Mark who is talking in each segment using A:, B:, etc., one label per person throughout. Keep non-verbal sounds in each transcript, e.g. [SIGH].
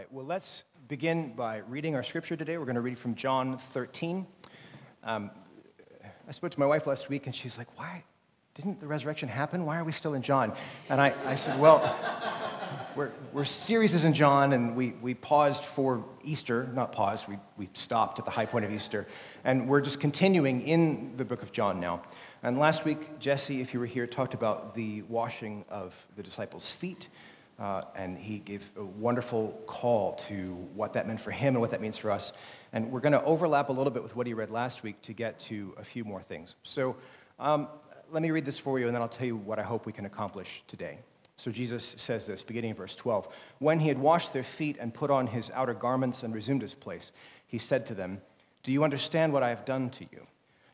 A: right, well, let's begin by reading our scripture today. We're going to read from John 13. Um, I spoke to my wife last week, and she's like, Why didn't the resurrection happen? Why are we still in John? And I, I said, Well, we're, we're series is in John, and we, we paused for Easter, not paused, we, we stopped at the high point of Easter. And we're just continuing in the book of John now. And last week, Jesse, if you were here, talked about the washing of the disciples' feet. Uh, and he gave a wonderful call to what that meant for him and what that means for us. And we're going to overlap a little bit with what he read last week to get to a few more things. So um, let me read this for you, and then I'll tell you what I hope we can accomplish today. So Jesus says this, beginning in verse 12. When he had washed their feet and put on his outer garments and resumed his place, he said to them, Do you understand what I have done to you?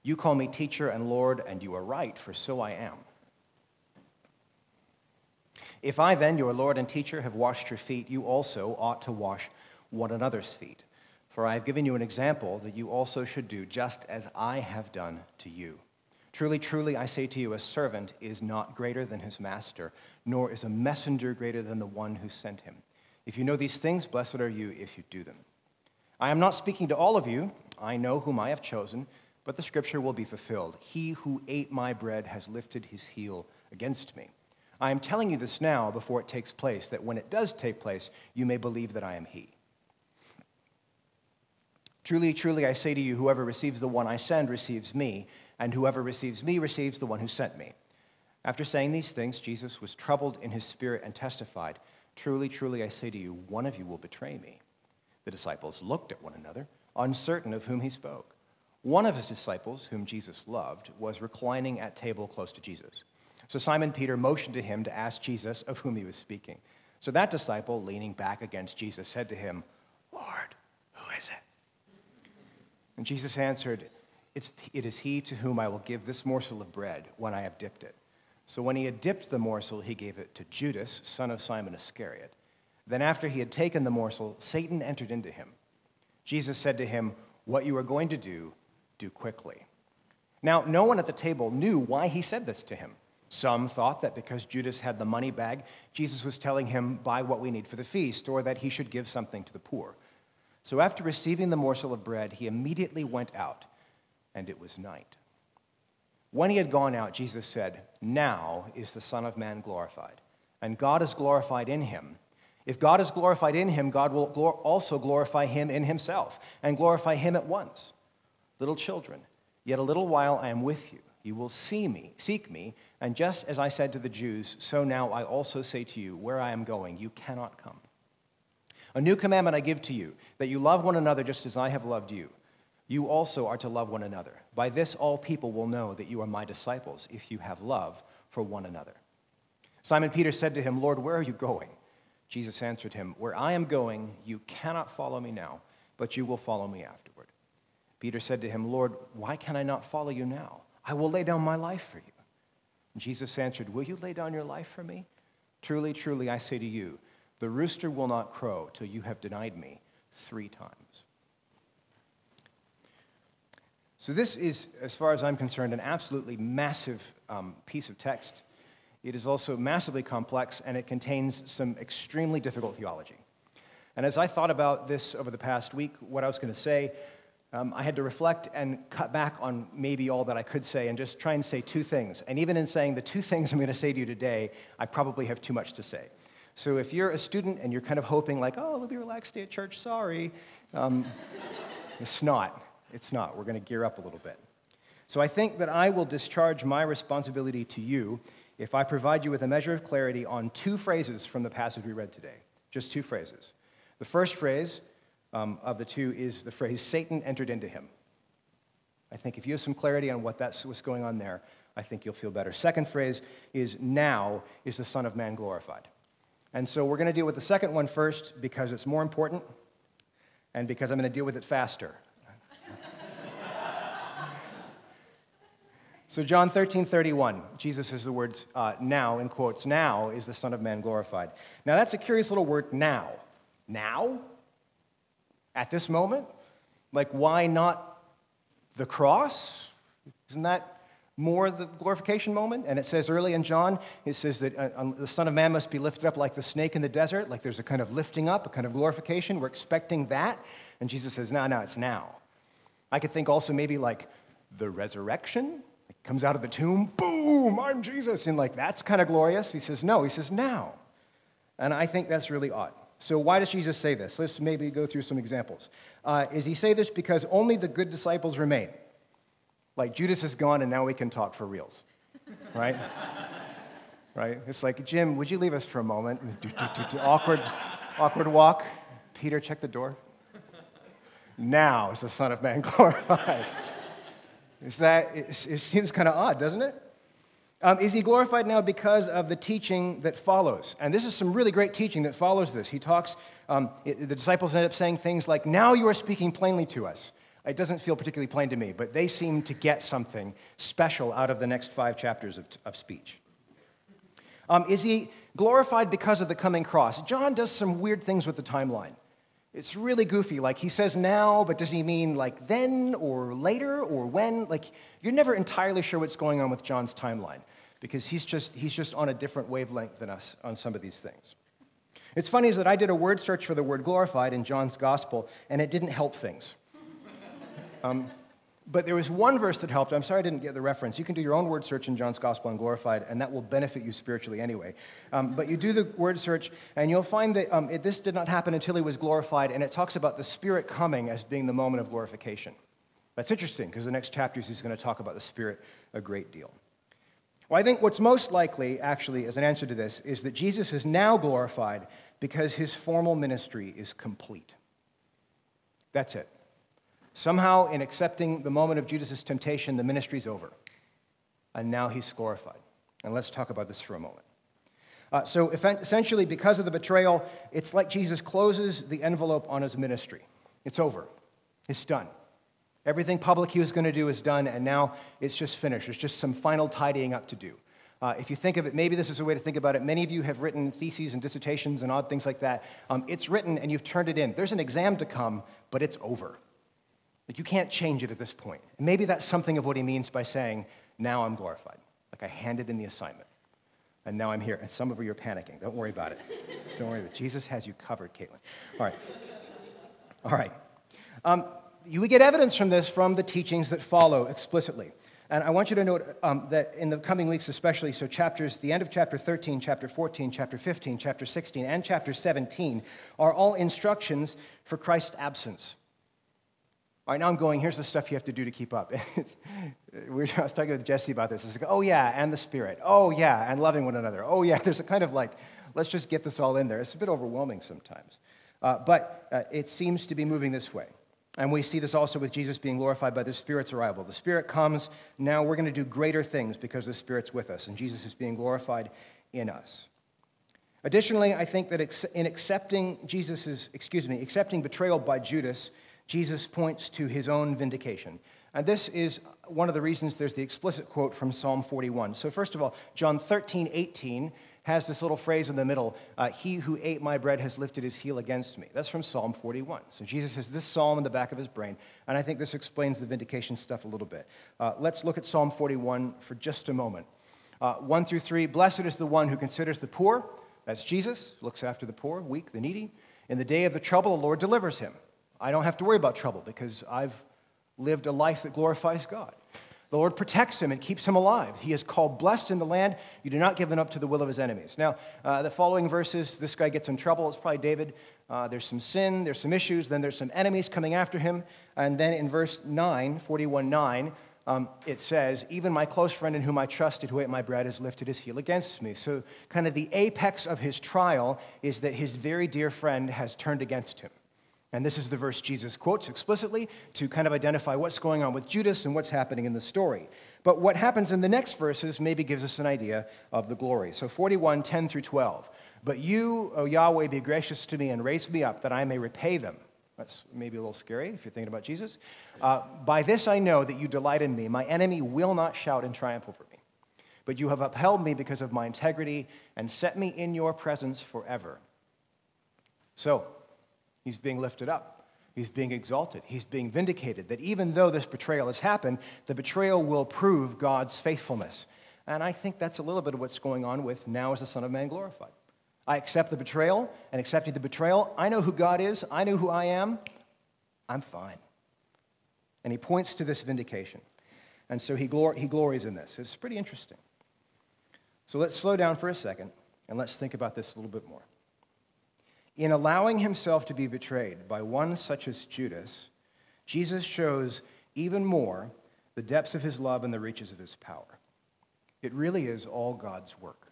A: You call me teacher and Lord, and you are right, for so I am. If I then, your Lord and teacher, have washed your feet, you also ought to wash one another's feet. For I have given you an example that you also should do just as I have done to you. Truly, truly, I say to you, a servant is not greater than his master, nor is a messenger greater than the one who sent him. If you know these things, blessed are you if you do them. I am not speaking to all of you. I know whom I have chosen, but the scripture will be fulfilled. He who ate my bread has lifted his heel against me. I am telling you this now before it takes place, that when it does take place, you may believe that I am He. Truly, truly, I say to you, whoever receives the one I send receives me, and whoever receives me receives the one who sent me. After saying these things, Jesus was troubled in his spirit and testified, Truly, truly, I say to you, one of you will betray me. The disciples looked at one another, uncertain of whom he spoke. One of his disciples, whom Jesus loved, was reclining at table close to Jesus. So Simon Peter motioned to him to ask Jesus of whom he was speaking. So that disciple, leaning back against Jesus, said to him, Lord, who is it? And Jesus answered, it's, It is he to whom I will give this morsel of bread when I have dipped it. So when he had dipped the morsel, he gave it to Judas, son of Simon Iscariot. Then after he had taken the morsel, Satan entered into him. Jesus said to him, What you are going to do, do quickly. Now, no one at the table knew why he said this to him. Some thought that because Judas had the money bag, Jesus was telling him, buy what we need for the feast, or that he should give something to the poor. So after receiving the morsel of bread, he immediately went out, and it was night. When he had gone out, Jesus said, Now is the Son of Man glorified, and God is glorified in him. If God is glorified in him, God will also glorify him in himself, and glorify him at once. Little children, yet a little while I am with you. You will see me, seek me, and just as I said to the Jews, so now I also say to you, where I am going, you cannot come. A new commandment I give to you, that you love one another just as I have loved you. You also are to love one another. By this all people will know that you are my disciples, if you have love for one another. Simon Peter said to him, Lord, where are you going? Jesus answered him, Where I am going, you cannot follow me now, but you will follow me afterward. Peter said to him, Lord, why can I not follow you now? I will lay down my life for you. And Jesus answered, Will you lay down your life for me? Truly, truly, I say to you, the rooster will not crow till you have denied me three times. So, this is, as far as I'm concerned, an absolutely massive um, piece of text. It is also massively complex, and it contains some extremely difficult theology. And as I thought about this over the past week, what I was going to say, um, I had to reflect and cut back on maybe all that I could say and just try and say two things. And even in saying the two [LAUGHS] things I'm going to say to you today, I probably have too much to say. So if you're a student and you're kind of hoping, like, oh, it'll be a relaxed day at church, sorry, um, [LAUGHS] it's not. It's not. We're going to gear up a little bit. So I think that I will discharge my responsibility to you if I provide you with a measure of clarity on two phrases from the passage we read today. Just two phrases. The first phrase um, of the two is the phrase, Satan entered into him. I think if you have some clarity on what that's what's going on there, I think you'll feel better. Second phrase is, now is the Son of Man glorified. And so we're going to deal with the second one first because it's more important and because I'm going to deal with it faster. [LAUGHS] so, John 13, 31, Jesus says the words, uh, now, in quotes, now is the Son of Man glorified. Now, that's a curious little word, now. Now? At this moment? Like, why not the cross? Isn't that more the glorification moment. And it says early in John, it says that uh, um, the Son of Man must be lifted up like the snake in the desert, like there's a kind of lifting up, a kind of glorification. We're expecting that. And Jesus says, no, no, it's now. I could think also maybe like the resurrection. Comes out of the tomb, boom, I'm Jesus. And like, that's kind of glorious. He says, no, he says, now. And I think that's really odd. So, why does Jesus say this? Let's maybe go through some examples. Uh, is he say this because only the good disciples remain? Like Judas is gone and now we can talk for reals, right? [LAUGHS] right? It's like, Jim, would you leave us for a moment? Awkward, awkward walk. Peter, check the door. Now is the Son of Man [LAUGHS] glorified. is that, it, it seems kind of odd, doesn't it? Um, is he glorified now because of the teaching that follows? And this is some really great teaching that follows this. He talks, um, it, the disciples end up saying things like, Now you are speaking plainly to us. It doesn't feel particularly plain to me, but they seem to get something special out of the next five chapters of, of speech. Um, is he glorified because of the coming cross? John does some weird things with the timeline. It's really goofy. Like he says now, but does he mean like then or later or when? Like you're never entirely sure what's going on with John's timeline because he's just, he's just on a different wavelength than us on some of these things. It's funny is that I did a word search for the word glorified in John's gospel, and it didn't help things. Um, but there was one verse that helped. I'm sorry I didn't get the reference. You can do your own word search in John's Gospel on glorified, and that will benefit you spiritually anyway. Um, but you do the word search, and you'll find that um, it, this did not happen until he was glorified, and it talks about the Spirit coming as being the moment of glorification. That's interesting because the next chapters he's going to talk about the Spirit a great deal. Well, I think what's most likely, actually, as an answer to this, is that Jesus is now glorified because his formal ministry is complete. That's it. Somehow, in accepting the moment of Judas' temptation, the ministry's over. And now he's glorified. And let's talk about this for a moment. Uh, so, essentially, because of the betrayal, it's like Jesus closes the envelope on his ministry. It's over, it's done. Everything public he was going to do is done, and now it's just finished. There's just some final tidying up to do. Uh, if you think of it, maybe this is a way to think about it. Many of you have written theses and dissertations and odd things like that. Um, it's written and you've turned it in. There's an exam to come, but it's over. Like you can't change it at this point. And maybe that's something of what he means by saying, now I'm glorified. Like I handed in the assignment. And now I'm here. And some of you are panicking. Don't worry about it. Don't worry about it. Jesus has you covered, Caitlin. All right. All right. Um, you would get evidence from this from the teachings that follow explicitly. And I want you to note um, that in the coming weeks, especially, so chapters, the end of chapter 13, chapter 14, chapter 15, chapter 16, and chapter 17 are all instructions for Christ's absence. All right, now I'm going, here's the stuff you have to do to keep up. [LAUGHS] I was talking with Jesse about this. It's like, oh, yeah, and the Spirit. Oh, yeah, and loving one another. Oh, yeah, [LAUGHS] there's a kind of like, let's just get this all in there. It's a bit overwhelming sometimes. Uh, but uh, it seems to be moving this way. And we see this also with Jesus being glorified by the Spirit's arrival. The Spirit comes, now we're going to do greater things because the Spirit's with us, and Jesus is being glorified in us. Additionally, I think that in accepting Jesus' excuse me, accepting betrayal by Judas, Jesus points to his own vindication. And this is one of the reasons there's the explicit quote from Psalm 41. So, first of all, John 13, 18 has this little phrase in the middle uh, He who ate my bread has lifted his heel against me. That's from Psalm 41. So, Jesus has this psalm in the back of his brain. And I think this explains the vindication stuff a little bit. Uh, let's look at Psalm 41 for just a moment. Uh, 1 through 3 Blessed is the one who considers the poor. That's Jesus, looks after the poor, weak, the needy. In the day of the trouble, the Lord delivers him. I don't have to worry about trouble because I've lived a life that glorifies God. The Lord protects him and keeps him alive. He is called blessed in the land. You do not give him up to the will of his enemies. Now, uh, the following verses, this guy gets in trouble. It's probably David. Uh, there's some sin, there's some issues, then there's some enemies coming after him. And then in verse 9, 41 9, um, it says, Even my close friend in whom I trusted, who ate my bread, has lifted his heel against me. So, kind of the apex of his trial is that his very dear friend has turned against him. And this is the verse Jesus quotes explicitly to kind of identify what's going on with Judas and what's happening in the story. But what happens in the next verses maybe gives us an idea of the glory. So 41, 10 through 12. But you, O Yahweh, be gracious to me and raise me up that I may repay them. That's maybe a little scary if you're thinking about Jesus. Uh, By this I know that you delight in me. My enemy will not shout in triumph over me. But you have upheld me because of my integrity and set me in your presence forever. So, He's being lifted up. He's being exalted. He's being vindicated. That even though this betrayal has happened, the betrayal will prove God's faithfulness. And I think that's a little bit of what's going on with now is the Son of Man glorified. I accept the betrayal, and accepting the betrayal, I know who God is, I know who I am, I'm fine. And he points to this vindication. And so he, glor- he glories in this. It's pretty interesting. So let's slow down for a second and let's think about this a little bit more. In allowing himself to be betrayed by one such as Judas, Jesus shows even more the depths of his love and the reaches of his power. It really is all God's work.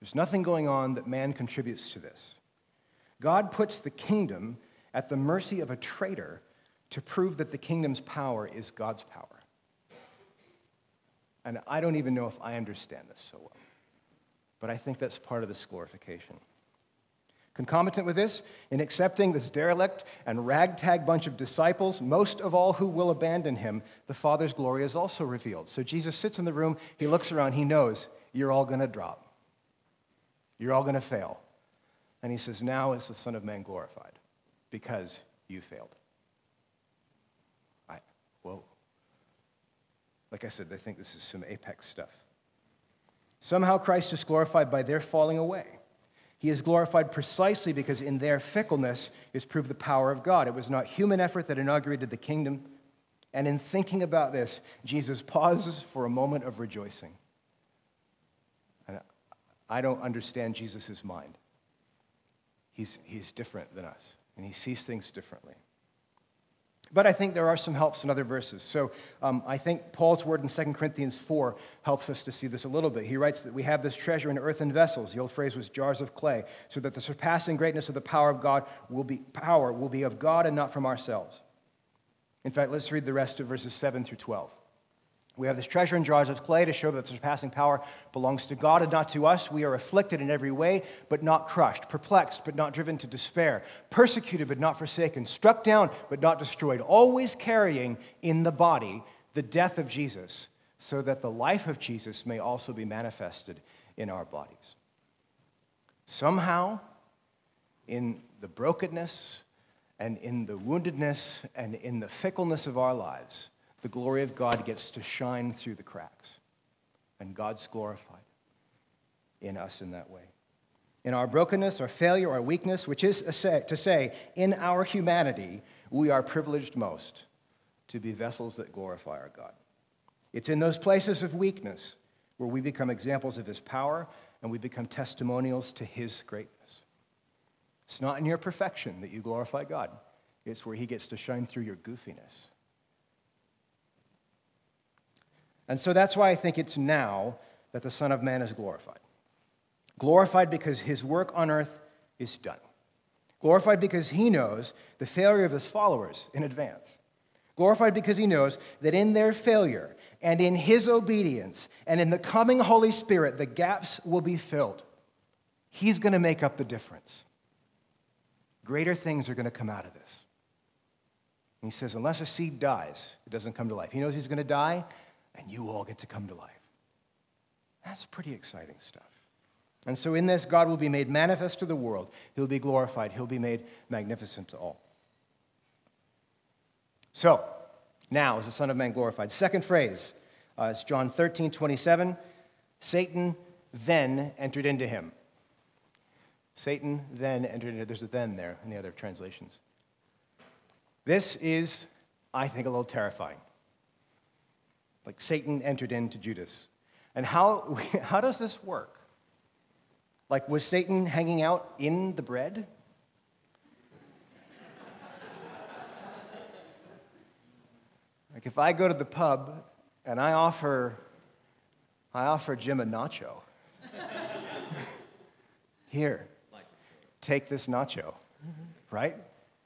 A: There's nothing going on that man contributes to this. God puts the kingdom at the mercy of a traitor to prove that the kingdom's power is God's power. And I don't even know if I understand this so well, but I think that's part of this glorification. Concomitant with this, in accepting this derelict and ragtag bunch of disciples, most of all who will abandon him, the Father's glory is also revealed. So Jesus sits in the room, he looks around, he knows you're all going to drop. You're all going to fail. And he says, Now is the Son of Man glorified because you failed. I, whoa. Like I said, I think this is some apex stuff. Somehow Christ is glorified by their falling away. He is glorified precisely because in their fickleness is proved the power of God. It was not human effort that inaugurated the kingdom. And in thinking about this, Jesus pauses for a moment of rejoicing. And I don't understand Jesus' mind. He's, he's different than us, and he sees things differently. But I think there are some helps in other verses. So um, I think Paul's word in 2 Corinthians 4 helps us to see this a little bit. He writes that we have this treasure in earthen vessels. The old phrase was jars of clay, so that the surpassing greatness of the power of God will be power will be of God and not from ourselves. In fact, let's read the rest of verses 7 through 12. We have this treasure in jars of clay to show that the surpassing power belongs to God and not to us. We are afflicted in every way, but not crushed, perplexed, but not driven to despair, persecuted, but not forsaken, struck down, but not destroyed, always carrying in the body the death of Jesus, so that the life of Jesus may also be manifested in our bodies. Somehow, in the brokenness and in the woundedness and in the fickleness of our lives, the glory of God gets to shine through the cracks. And God's glorified in us in that way. In our brokenness, our failure, our weakness, which is to say, in our humanity, we are privileged most to be vessels that glorify our God. It's in those places of weakness where we become examples of his power and we become testimonials to his greatness. It's not in your perfection that you glorify God, it's where he gets to shine through your goofiness. And so that's why I think it's now that the Son of Man is glorified. Glorified because his work on earth is done. Glorified because he knows the failure of his followers in advance. Glorified because he knows that in their failure and in his obedience and in the coming Holy Spirit, the gaps will be filled. He's going to make up the difference. Greater things are going to come out of this. And he says, unless a seed dies, it doesn't come to life. He knows he's going to die, and you all get to come to life. That's pretty exciting stuff. And so, in this, God will be made manifest to the world. He'll be glorified. He'll be made magnificent to all. So, now is the Son of Man glorified. Second phrase uh, John 13, 27. Satan then entered into him. Satan then entered into, there's a then there in the other translations. This is, I think, a little terrifying like Satan entered into Judas. And how, [LAUGHS] how does this work? Like, was Satan hanging out in the bread? like, if I go to the pub and I offer, I offer Jim a nacho, [LAUGHS] here, take this nacho, right?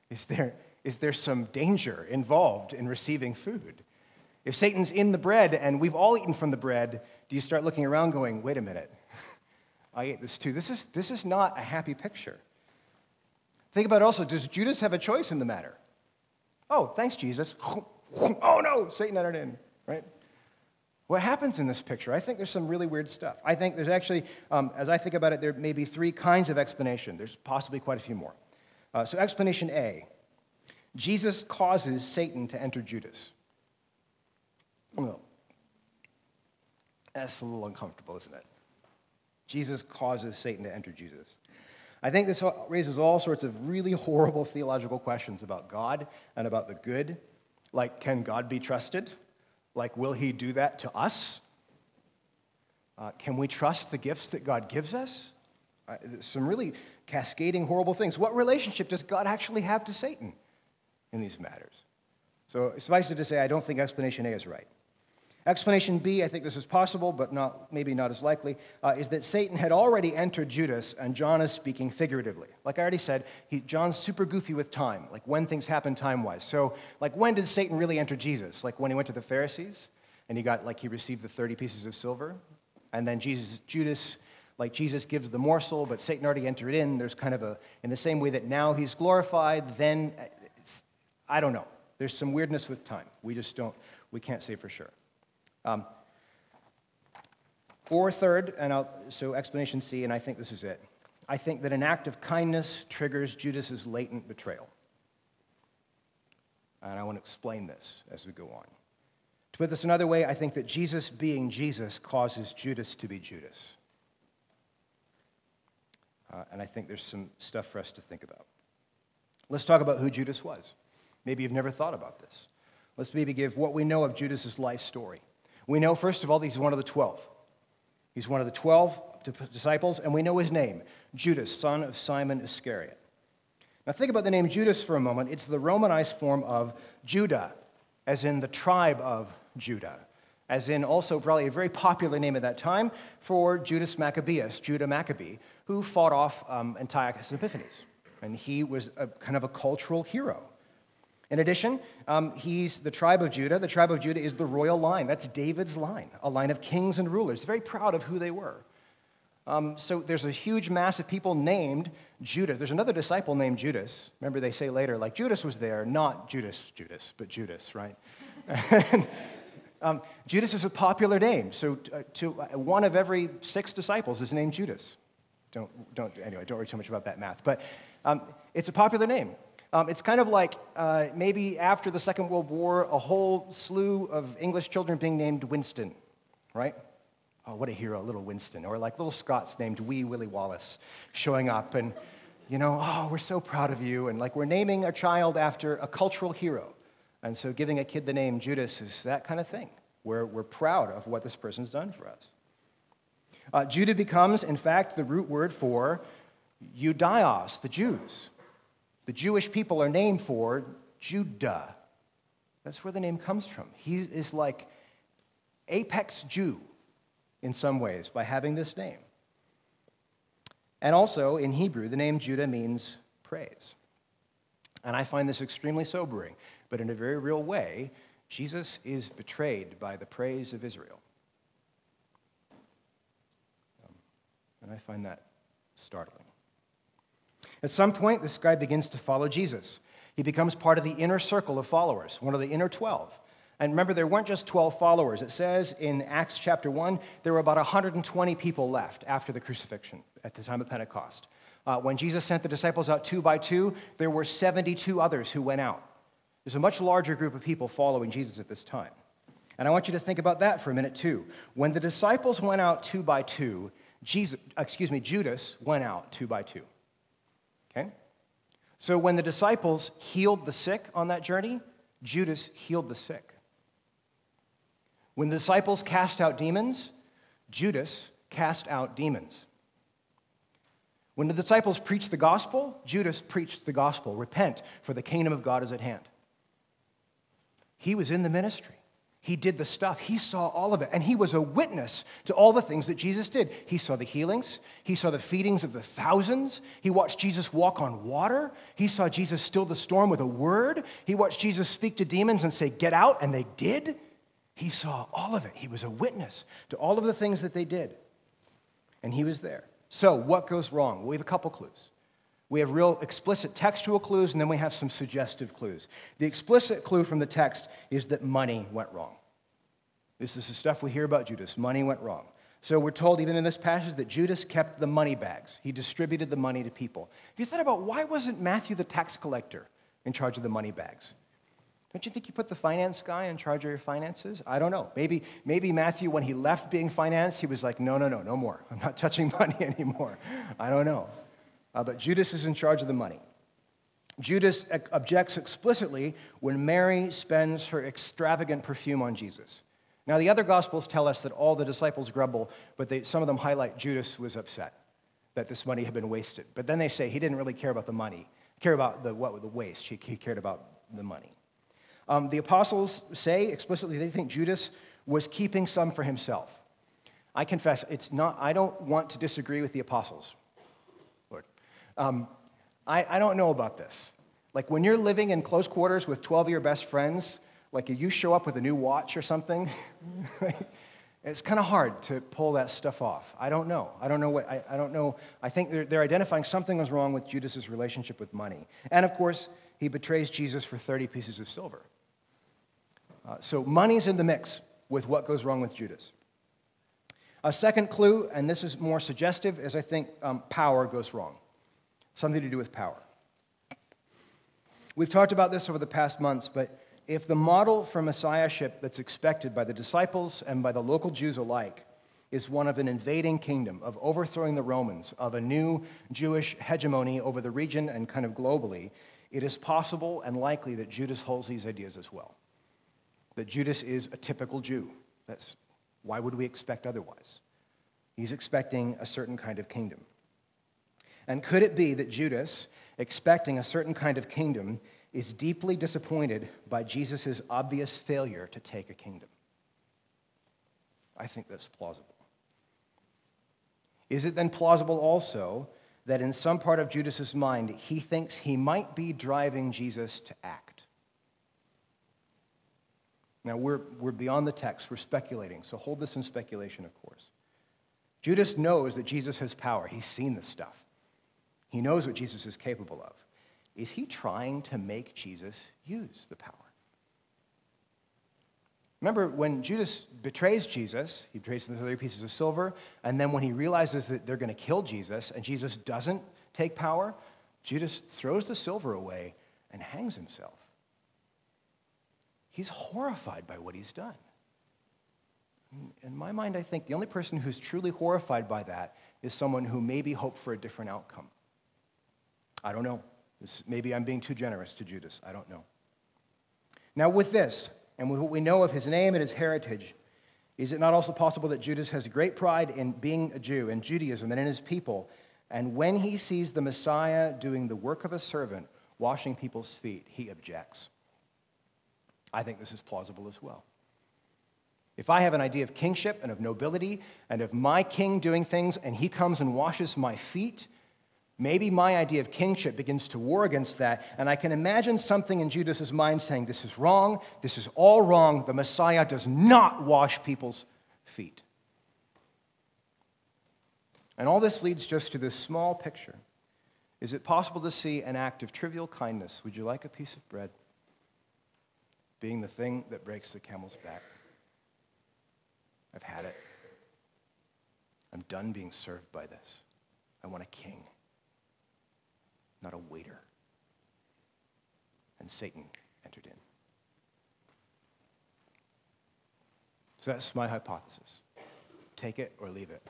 A: Is there, is there some danger involved in receiving food? If Satan's in the bread and we've all eaten from the bread, do you start looking around going, wait a minute, I ate this too? This is, this is not a happy picture. Think about also, does Judas have a choice in the matter? Oh, thanks, Jesus. [LAUGHS] Oh no, Satan entered in, right? What happens in this picture? I think there's some really weird stuff. I think there's actually, um, as I think about it, there may be three kinds of explanation. There's possibly quite a few more. Uh, so, explanation A Jesus causes Satan to enter Judas. Well, that's a little uncomfortable, isn't it? Jesus causes Satan to enter Jesus. I think this raises all sorts of really [LAUGHS] horrible theological questions about God and about the good. Like, can God be trusted? Like, will he do that to us? Uh, can we trust the gifts that God gives us? Uh, some really cascading horrible things. What relationship does God actually have to Satan in these matters? So, suffice it to say, I don't think explanation A is right. Explanation B, I think this is possible, but not, maybe not as likely, uh, is that Satan had already entered Judas, and John is speaking figuratively. Like I already said, he, John's super goofy with time, like when things happen time wise. So, like, when did Satan really enter Jesus? Like when he went to the Pharisees and he got, like, he received the 30 pieces of silver, and then Jesus, Judas, like Jesus gives the morsel, but Satan already entered in. There's kind of a, in the same way that now he's glorified, then, I don't know. There's some weirdness with time. We just don't, we can't say for sure. Um, or third, and I'll, so explanation C, and I think this is it. I think that an act of kindness triggers Judas's latent betrayal. And I want to explain this as we go on. To put this another way, I think that Jesus being Jesus causes Judas to be Judas. Uh, and I think there's some stuff for us to think about. Let's talk about who Judas was. Maybe you've never thought about this. Let's maybe give what we know of Judas's life story. We know, first of all, he's one of the 12. He's one of the 12 disciples, and we know his name Judas, son of Simon Iscariot. Now, think about the name Judas for a moment. It's the Romanized form of Judah, as in the tribe of Judah, as in also probably a very popular name at that time for Judas Maccabeus, Judah Maccabee, who fought off um, Antiochus Epiphanes. And he was a, kind of a cultural hero. In addition, um, he's the tribe of Judah. The tribe of Judah is the royal line. That's David's line, a line of kings and rulers. Very proud of who they were. Um, so there's a huge mass of people named Judas. There's another disciple named Judas. Remember, they say later, like Judas was there, not Judas, Judas, but Judas, right? and, [LAUGHS] um, Judas is a popular name. So uh, to, uh, one of every six disciples is named Judas. Don't, don't, anyway, don't worry too much about that math. But um, it's a popular name. Um, it's kind of like uh, maybe after the Second World War, a whole slew of English children being named Winston, right? Oh, what a hero, little Winston. Or like little Scots named Wee Willie Wallace showing up and, you know, oh, we're so proud of you. And like we're naming a child after a cultural hero. And so giving a kid the name Judas is that kind of thing. We're, we're proud of what this person's done for us. Uh, Judah becomes, in fact, the root word for Judaios, the Jews. The Jewish people are named for Judah. That's where the name comes from. He is like apex Jew in some ways by having this name. And also in Hebrew, the name Judah means praise. And I find this extremely sobering, but in a very real way, Jesus is betrayed by the praise of Israel. Um, and I find that startling. At some point, this guy begins to follow Jesus. He becomes part of the inner circle of followers, one of the inner 12. And remember, there weren't just 12 followers. It says in Acts chapter 1, there were about 120 people left after the crucifixion at the time of Pentecost. Uh, when Jesus sent the disciples out two by two, there were 72 others who went out. There's a much larger group of people following Jesus at this time. And I want you to think about that for a minute, too. When the disciples went out two by two, Jesus, excuse me, Judas went out two by two. Okay? So when the disciples healed the sick on that journey, Judas healed the sick. When the disciples cast out demons, Judas cast out demons. When the disciples preached the gospel, Judas preached the gospel. Repent, for the kingdom of God is at hand. He was in the ministry. He did the stuff. He saw all of it. And he was a witness to all the things that Jesus did. He saw the healings. He saw the feedings of the thousands. He watched Jesus walk on water. He saw Jesus still the storm with a word. He watched Jesus speak to demons and say, Get out. And they did. He saw all of it. He was a witness to all of the things that they did. And he was there. So, what goes wrong? Well, we have a couple clues. We have real explicit textual clues, and then we have some suggestive clues. The explicit clue from the text is that money went wrong. This is the stuff we hear about Judas. Money went wrong. So we're told, even in this passage, that Judas kept the money bags. He distributed the money to people. If you thought about why wasn't Matthew the tax collector in charge of the money bags. Don't you think you put the finance guy in charge of your finances? I don't know. Maybe, maybe Matthew, when he left being finance, he was like, no, no, no, no more. I'm not touching [LAUGHS] money anymore. I don't know. Uh, but Judas is in charge of the money. Judas objects explicitly when Mary spends her extravagant perfume on Jesus. Now, the other Gospels tell us that all the disciples grumble, but they, some of them highlight Judas was upset that this money had been wasted. But then they say he didn't really care about the money, care about the, what, the waste. He, he cared about the money. Um, the apostles say explicitly they think Judas was keeping some for himself. I confess, it's not, I don't want to disagree with the apostles. Um, I, I don't know about this. Like when you're living in close quarters with 12 of your best friends, like you show up with a new watch or something, [LAUGHS] it's kind of hard to pull that stuff off. I don't know. I don't know what, I, I don't know. I think they're, they're identifying something was wrong with Judas's relationship with money. And of course, he betrays Jesus for 30 pieces of silver. Uh, so money's in the mix with what goes wrong with Judas. A second clue, and this is more suggestive, is I think um, power goes wrong. Something to do with power. We've talked about this over the past months, but if the model for messiahship that's expected by the disciples and by the local Jews alike is one of an invading kingdom, of overthrowing the Romans, of a new Jewish hegemony over the region and kind of globally, it is possible and likely that Judas holds these ideas as well. That Judas is a typical Jew. That's why would we expect otherwise? He's expecting a certain kind of kingdom. And could it be that Judas, expecting a certain kind of kingdom, is deeply disappointed by Jesus' obvious failure to take a kingdom? I think that's plausible. Is it then plausible also that in some part of Judas's mind, he thinks he might be driving Jesus to act? Now, we're, we're beyond the text, we're speculating, so hold this in speculation, of course. Judas knows that Jesus has power, he's seen this stuff. He knows what Jesus is capable of. Is he trying to make Jesus use the power? Remember, when Judas betrays Jesus, he betrays the 30 pieces of silver, and then when he realizes that they're going to kill Jesus and Jesus doesn't take power, Judas throws the silver away and hangs himself. He's horrified by what he's done. In my mind, I think the only person who's truly horrified by that is someone who maybe hoped for a different outcome. I don't know. This, maybe I'm being too generous to Judas. I don't know. Now, with this, and with what we know of his name and his heritage, is it not also possible that Judas has great pride in being a Jew and Judaism and in his people? And when he sees the Messiah doing the work of a servant, washing people's feet, he objects. I think this is plausible as well. If I have an idea of kingship and of nobility and of my king doing things and he comes and washes my feet, Maybe my idea of kingship begins to war against that, and I can imagine something in Judas's mind saying, This is wrong, this is all wrong, the Messiah does not wash people's feet. And all this leads just to this small picture. Is it possible to see an act of trivial kindness? Would you like a piece of bread? Being the thing that breaks the camel's back. I've had it. I'm done being served by this. I want a king not a waiter. And Satan entered in. So that's my hypothesis. Take it or leave it.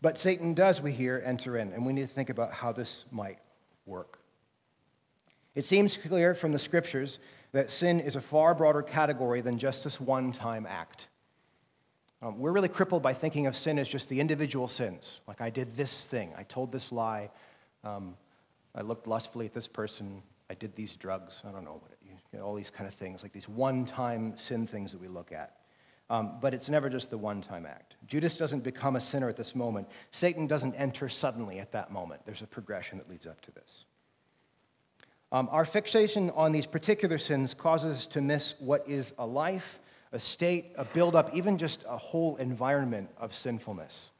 A: But Satan does, we hear, enter in, and we need to think about how this might work. It seems clear from the scriptures that sin is a far broader category than just this one time act. Um, we're really crippled by thinking of sin as just the individual sins. Like, I did this thing, I told this lie, um, I looked lustfully at this person. I did these drugs. I don't know, you know all these kind of things, like these one time sin things that we look at. Um, but it's never just the one time act. Judas doesn't become a sinner at this moment. Satan doesn't enter suddenly at that moment. There's a progression that leads up to this. Um, our fixation on these particular sins causes us to miss what is a life, a state, a buildup, even just a whole environment of sinfulness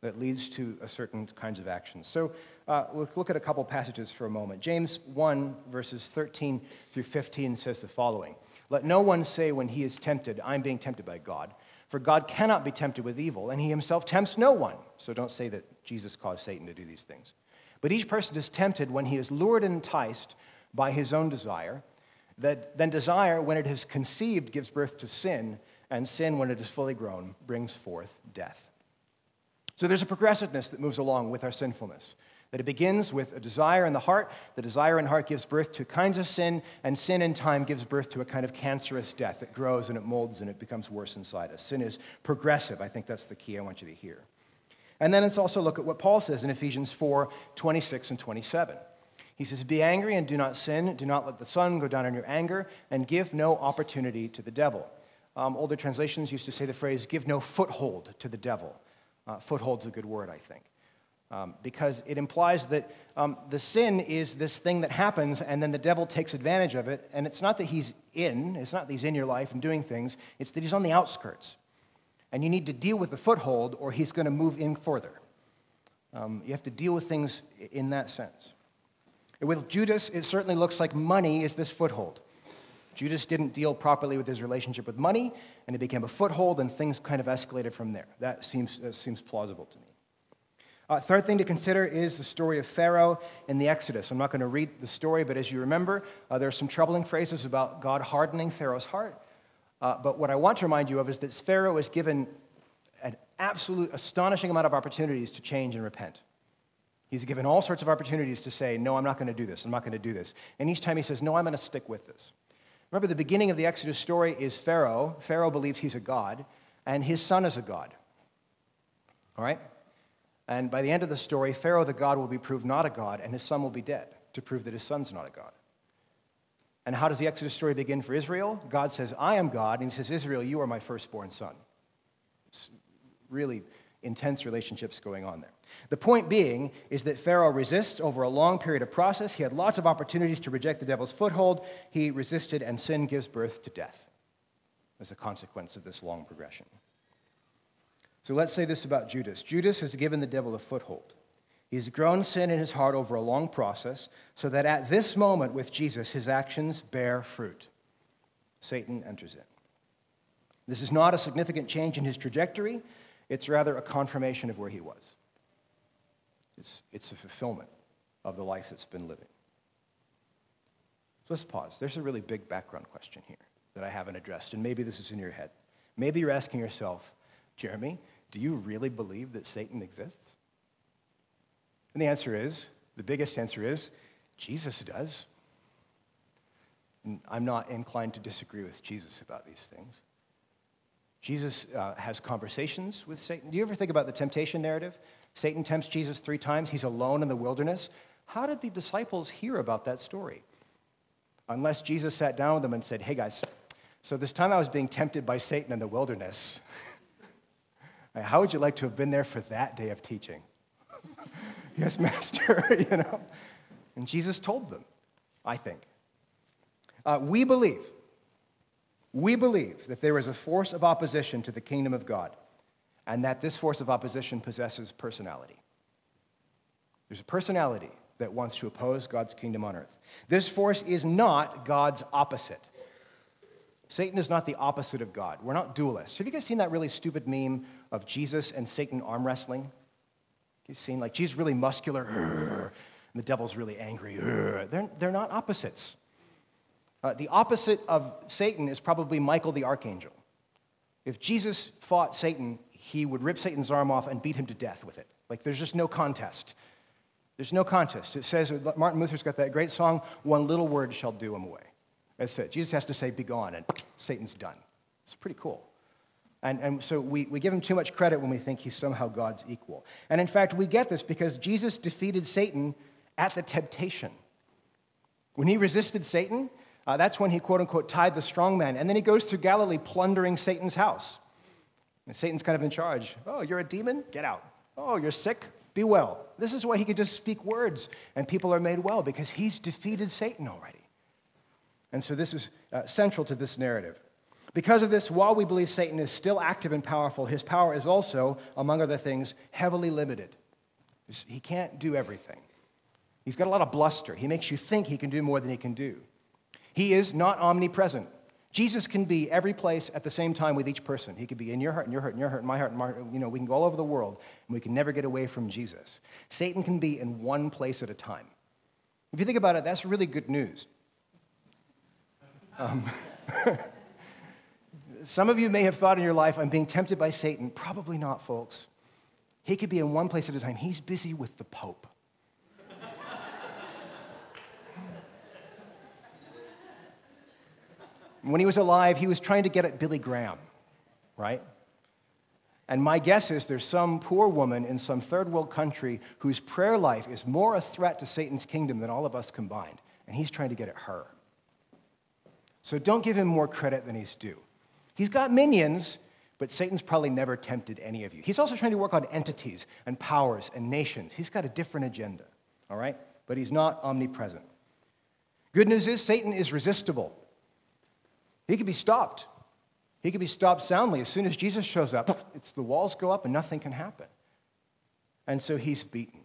A: that leads to certain kinds of actions. So uh, we'll look at a couple passages for a moment. James 1, verses 13 through 15 says the following Let no one say when he is tempted, I'm being tempted by God. For God cannot be tempted with evil, and he himself tempts no one. So don't say that Jesus caused Satan to do these things. But each person is tempted when he is lured and enticed by his own desire. That then desire, when it is conceived, gives birth to sin, and sin, when it is fully grown, brings forth death. So there's a progressiveness that moves along with our sinfulness. That it begins with a desire in the heart. The desire in the heart gives birth to kinds of sin, and sin in time gives birth to a kind of cancerous death. It grows and it molds and it becomes worse inside us. Sin is progressive. I think that's the key I want you to hear. And then let's also look at what Paul says in Ephesians 4 26 and 27. He says, Be angry and do not sin. Do not let the sun go down on your anger, and give no opportunity to the devil. Um, older translations used to say the phrase, Give no foothold to the devil. Uh, foothold's a good word, I think. Um, because it implies that um, the sin is this thing that happens and then the devil takes advantage of it. And it's not that he's in, it's not that he's in your life and doing things, it's that he's on the outskirts. And you need to deal with the foothold or he's going to move in further. Um, you have to deal with things in that sense. With Judas, it certainly looks like money is this foothold. Judas didn't deal properly with his relationship with money, and it became a foothold, and things kind of escalated from there. That seems, that seems plausible to me. Uh, third thing to consider is the story of Pharaoh in the Exodus. I'm not going to read the story, but as you remember, uh, there are some troubling phrases about God hardening Pharaoh's heart. Uh, but what I want to remind you of is that Pharaoh is given an absolute astonishing amount of opportunities to change and repent. He's given all sorts of opportunities to say, No, I'm not going to do this. I'm not going to do this. And each time he says, No, I'm going to stick with this. Remember, the beginning of the Exodus story is Pharaoh. Pharaoh believes he's a god, and his son is a god. All right? And by the end of the story, Pharaoh the God will be proved not a God, and his son will be dead to prove that his son's not a God. And how does the Exodus story begin for Israel? God says, I am God, and he says, Israel, you are my firstborn son. It's really intense relationships going on there. The point being is that Pharaoh resists over a long period of process. He had lots of opportunities to reject the devil's foothold. He resisted, and sin gives birth to death as a consequence of this long progression. So let's say this about Judas Judas has given the devil a foothold. He's grown sin in his heart over a long process, so that at this moment with Jesus, his actions bear fruit. Satan enters in. This is not a significant change in his trajectory, it's rather a confirmation of where he was. It's, it's a fulfillment of the life that's been living. So let's pause. There's a really big background question here that I haven't addressed, and maybe this is in your head. Maybe you're asking yourself, Jeremy, do you really believe that Satan exists? And the answer is the biggest answer is Jesus does. And I'm not inclined to disagree with Jesus about these things. Jesus uh, has conversations with Satan. Do you ever think about the temptation narrative? Satan tempts Jesus three times. He's alone in the wilderness. How did the disciples hear about that story? Unless Jesus sat down with them and said, Hey guys, so this time I was being tempted by Satan in the wilderness. [LAUGHS] How would you like to have been there for that day of teaching? [LAUGHS] yes, Master, [LAUGHS] you know. And Jesus told them, I think. Uh, we believe, we believe that there is a force of opposition to the kingdom of God, and that this force of opposition possesses personality. There's a personality that wants to oppose God's kingdom on earth. This force is not God's opposite. Satan is not the opposite of God. We're not dualists. Have you guys seen that really stupid meme of Jesus and Satan arm wrestling? You've seen like Jesus really muscular, and the devil's really angry. They're, they're not opposites. Uh, the opposite of Satan is probably Michael the archangel. If Jesus fought Satan, he would rip Satan's arm off and beat him to death with it. Like there's just no contest. There's no contest. It says, Martin Luther's got that great song, one little word shall do him away. That's it. Jesus has to say, be gone, and Satan's done. It's pretty cool. And, and so we, we give him too much credit when we think he's somehow God's equal. And in fact, we get this because Jesus defeated Satan at the temptation. When he resisted Satan, uh, that's when he, quote unquote, tied the strong man. And then he goes through Galilee plundering Satan's house. And Satan's kind of in charge. Oh, you're a demon? Get out. Oh, you're sick? Be well. This is why he could just speak words and people are made well because he's defeated Satan already. And so this is uh, central to this narrative. Because of this, while we believe Satan is still active and powerful, his power is also, among other things, heavily limited. He can't do everything. He's got a lot of bluster. He makes you think he can do more than he can do. He is not omnipresent. Jesus can be every place at the same time with each person. He could be in your heart, and your heart, and your heart, and my heart, and my heart. You know, we can go all over the world, and we can never get away from Jesus. Satan can be in one place at a time. If you think about it, that's really good news. Um, [LAUGHS] some of you may have thought in your life, I'm being tempted by Satan. Probably not, folks. He could be in one place at a time. He's busy with the Pope. When he was alive, he was trying to get at Billy Graham, right? And my guess is there's some poor woman in some third world country whose prayer life is more a threat to Satan's kingdom than all of us combined. And he's trying to get at her. So don't give him more credit than he's due. He's got minions, but Satan's probably never tempted any of you. He's also trying to work on entities and powers and nations. He's got a different agenda, all right? But he's not omnipresent. Good news is Satan is resistible. He could be stopped. He could be stopped soundly. As soon as Jesus shows up, it's the walls go up and nothing can happen. And so he's beaten.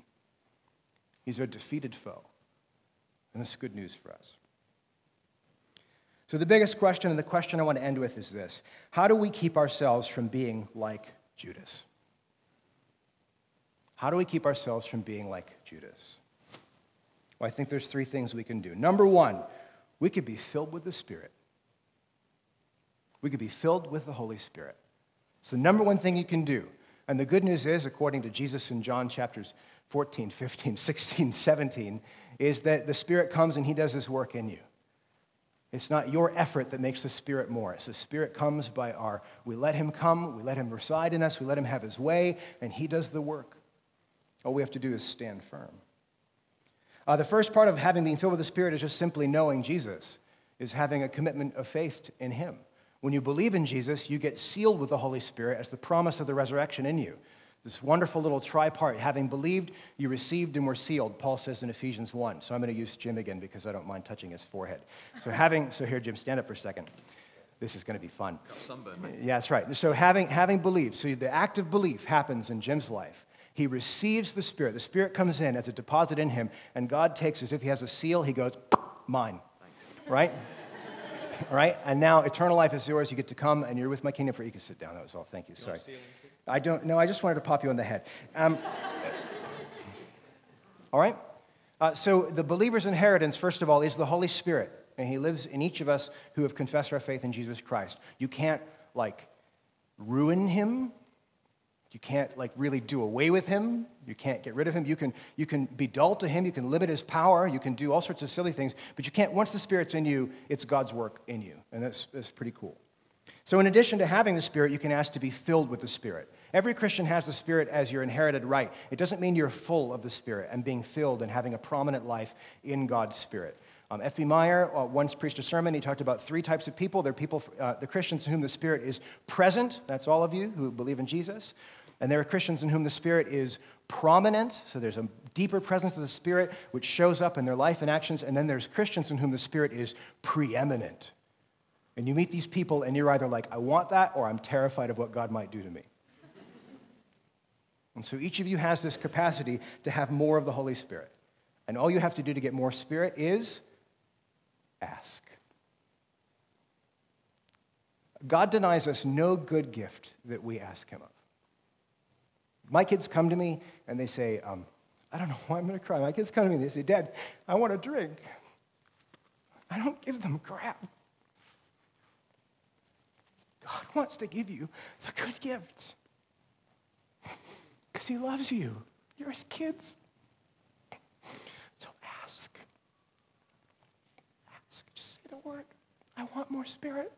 A: He's a defeated foe. And this is good news for us. So, the biggest question, and the question I want to end with, is this How do we keep ourselves from being like Judas? How do we keep ourselves from being like Judas? Well, I think there's three things we can do. Number one, we could be filled with the Spirit we could be filled with the Holy Spirit. It's the number one thing you can do. And the good news is, according to Jesus in John chapters 14, 15, [LAUGHS] 16, 17, is that the Spirit comes and He does His work in you. It's not your effort that makes the Spirit more. It's the Spirit comes by our, we let Him come, we let Him reside in us, we let Him have His way, and He does the work. All we have to do is stand firm. Uh, the first part of having being filled with the Spirit is just simply knowing Jesus, is having a commitment of faith in Him. When you believe in Jesus, you get sealed with the Holy Spirit as the promise of the resurrection in you. This wonderful little tripart. Having believed, you received and were sealed, Paul says in Ephesians 1. So I'm going to use Jim again because I don't mind touching his forehead. So having, so here, Jim, stand up for a second. This is going to be fun. Sunburn, yeah, that's right. So having, having believed, so the act of belief happens in Jim's life. He receives the Spirit. The Spirit comes in as a deposit in him, and God takes, as if he has a seal, he goes, mine. Thanks. Right? All right? And now eternal life is yours. You get to come and you're with my kingdom for you can sit down. That was all. Thank you. Sorry. I don't know. I just wanted to pop you on the head. Um, all right? Uh, so the believer's inheritance, first of all, is the Holy Spirit. And he lives in each of us who have confessed our faith in Jesus Christ. You can't, like, ruin him you can't like really do away with him. You can't get rid of him. You can, you can be dull to him. You can limit his power. You can do all sorts of silly things. But you can't, once the Spirit's in you, it's God's work in you. And that's, that's pretty cool. So, in addition to having the Spirit, you can ask to be filled with the Spirit. Every Christian has the Spirit as your inherited right. It doesn't mean you're full of the Spirit and being filled and having a prominent life in God's Spirit. Um, F.B. Meyer uh, once preached a sermon. He talked about three types of people. They're people, uh, the Christians in whom the Spirit is present. That's all of you who believe in Jesus. And there are Christians in whom the Spirit is prominent, so there's a deeper presence of the Spirit which shows up in their life and actions. And then there's Christians in whom the Spirit is preeminent. And you meet these people, and you're either like, I want that, or I'm terrified of what God might do to me. And so each of you has this capacity to have more of the Holy Spirit. And all you have to do to get more Spirit is ask. God denies us no good gift that we ask Him of. My kids come to me and they say, um, I don't know why I'm going to cry. My kids come to me and they say, Dad, I want a drink. I don't give them crap. God wants to give you the good gifts because He loves you. You're His kids. So ask. Ask. Just say the word. I want more spirit.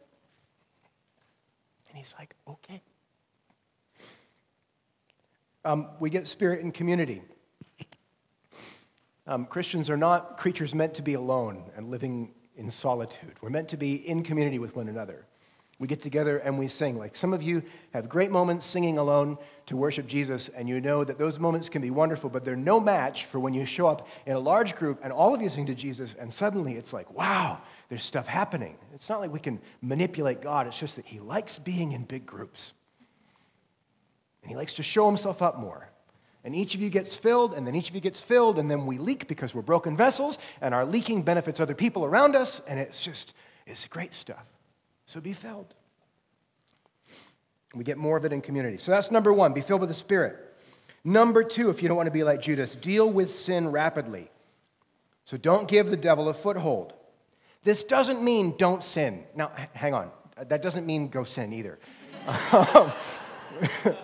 A: And He's like, okay. Um, we get spirit in community. Um, Christians are not creatures meant to be alone and living in solitude. We're meant to be in community with one another. We get together and we sing. Like some of you have great moments singing alone to worship Jesus, and you know that those moments can be wonderful, but they're no match for when you show up in a large group and all of you sing to Jesus, and suddenly it's like, wow, there's stuff happening. It's not like we can manipulate God, it's just that He likes being in big groups. And he likes to show himself up more. And each of you gets filled, and then each of you gets filled, and then we leak because we're broken vessels, and our leaking benefits other people around us, and it's just, it's great stuff. So be filled. We get more of it in community. So that's number one be filled with the Spirit. Number two, if you don't want to be like Judas, deal with sin rapidly. So don't give the devil a foothold. This doesn't mean don't sin. Now, hang on. That doesn't mean go sin either. [LAUGHS] Um, [LAUGHS]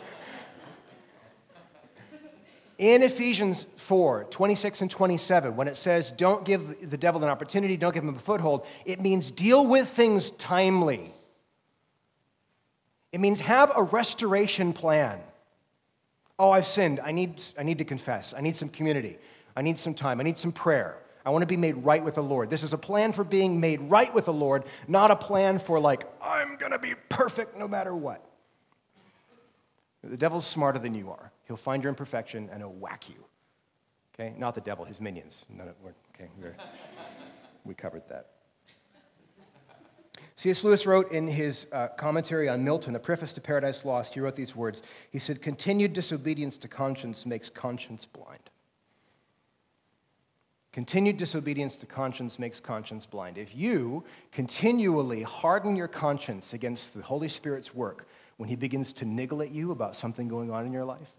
A: in Ephesians 4 26 and 27, when it says, don't give the devil an opportunity, don't give him a foothold, it means deal with things timely. It means have a restoration plan. Oh, I've sinned. I need, I need to confess. I need some community. I need some time. I need some prayer. I want to be made right with the Lord. This is a plan for being made right with the Lord, not a plan for, like, I'm going to be perfect no matter what. The devil's smarter than you are. He'll find your imperfection and he'll whack you. Okay? Not the devil, his minions. Okay, we covered that. C.S. Lewis wrote in his uh, commentary on Milton, a preface to Paradise Lost, he wrote these words. He said, Continued disobedience to conscience makes conscience blind. Continued disobedience to conscience makes conscience blind. If you continually harden your conscience against the Holy Spirit's work when He begins to niggle at you about something going on in your life,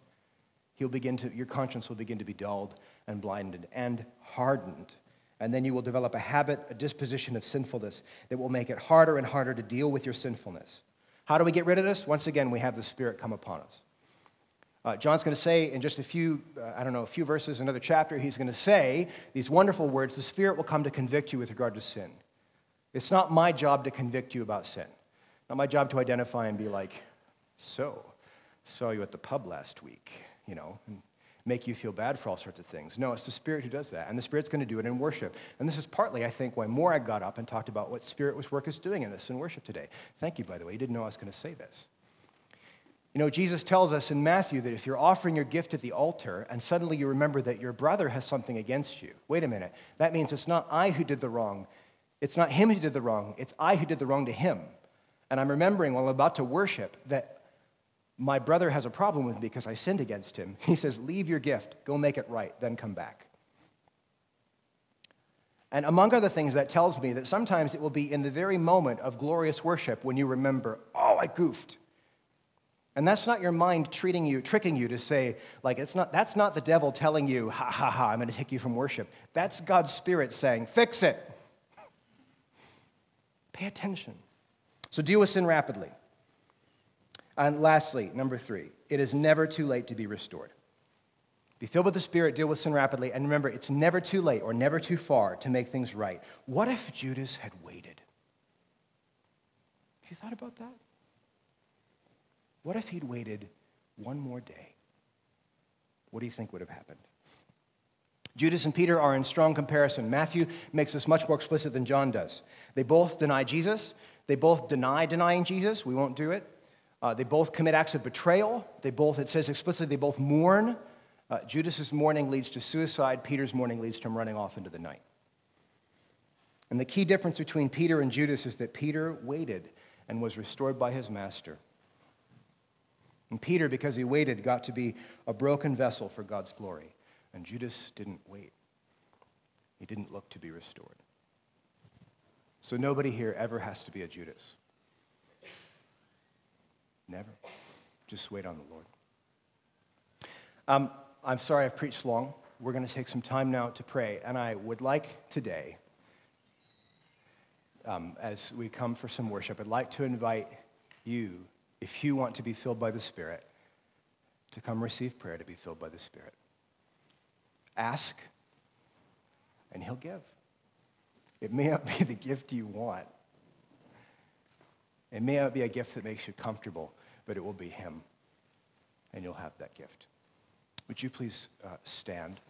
A: he'll begin to, your conscience will begin to be dulled and blinded and hardened. And then you will develop a habit, a disposition of sinfulness that will make it harder and harder to deal with your sinfulness. How do we get rid of this? Once again, we have the Spirit come upon us. Uh, John's going to say in just a few, uh, I don't know, a few verses, another chapter, he's going to say these wonderful words the Spirit will come to convict you with regard to sin. It's not my job to convict you about sin, not my job to identify and be like, so, saw you at the pub last week, you know, make you feel bad for all sorts of things. No, it's the Spirit who does that, and the Spirit's going to do it in worship. And this is partly, I think, why more I got up and talked about what Spirit was work is doing in this in worship today. Thank you, by the way. You didn't know I was going to say this. You know, Jesus tells us in Matthew that if you're offering your gift at the altar and suddenly you remember that your brother has something against you, wait a minute, that means it's not I who did the wrong. It's not him who did the wrong. It's I who did the wrong to him. And I'm remembering while I'm about to worship that my brother has a problem with me because I sinned against him. He says, Leave your gift, go make it right, then come back. And among other things, that tells me that sometimes it will be in the very moment of glorious worship when you remember, oh, I goofed. And that's not your mind treating you, tricking you to say, like, it's not, that's not the devil telling you, ha ha ha, I'm going to take you from worship. That's God's Spirit saying, fix it. Pay attention. So deal with sin rapidly. And lastly, number three, it is never too late to be restored. Be filled with the Spirit, deal with sin rapidly, and remember, it's never too late or never too far to make things right. What if Judas had waited? Have you thought about that? What if he'd waited one more day? What do you think would have happened? Judas and Peter are in strong comparison. Matthew makes this much more explicit than John does. They both deny Jesus. They both deny denying Jesus. We won't do it. Uh, they both commit acts of betrayal. They both, it says explicitly, they both mourn. Uh, Judas's mourning leads to suicide. Peter's mourning leads to him running off into the night. And the key difference between Peter and Judas is that Peter waited and was restored by his master. And Peter, because he waited, got to be a broken vessel for God's glory. And Judas didn't wait, he didn't look to be restored. So nobody here ever has to be a Judas. Never. Just wait on the Lord. Um, I'm sorry I've preached long. We're going to take some time now to pray. And I would like today, um, as we come for some worship, I'd like to invite you if you want to be filled by the Spirit, to come receive prayer to be filled by the Spirit. Ask, and He'll give. It may not [LAUGHS] be the gift you want. It may not be a gift that makes you comfortable, but it will be Him, and you'll have that gift. Would you please uh, stand?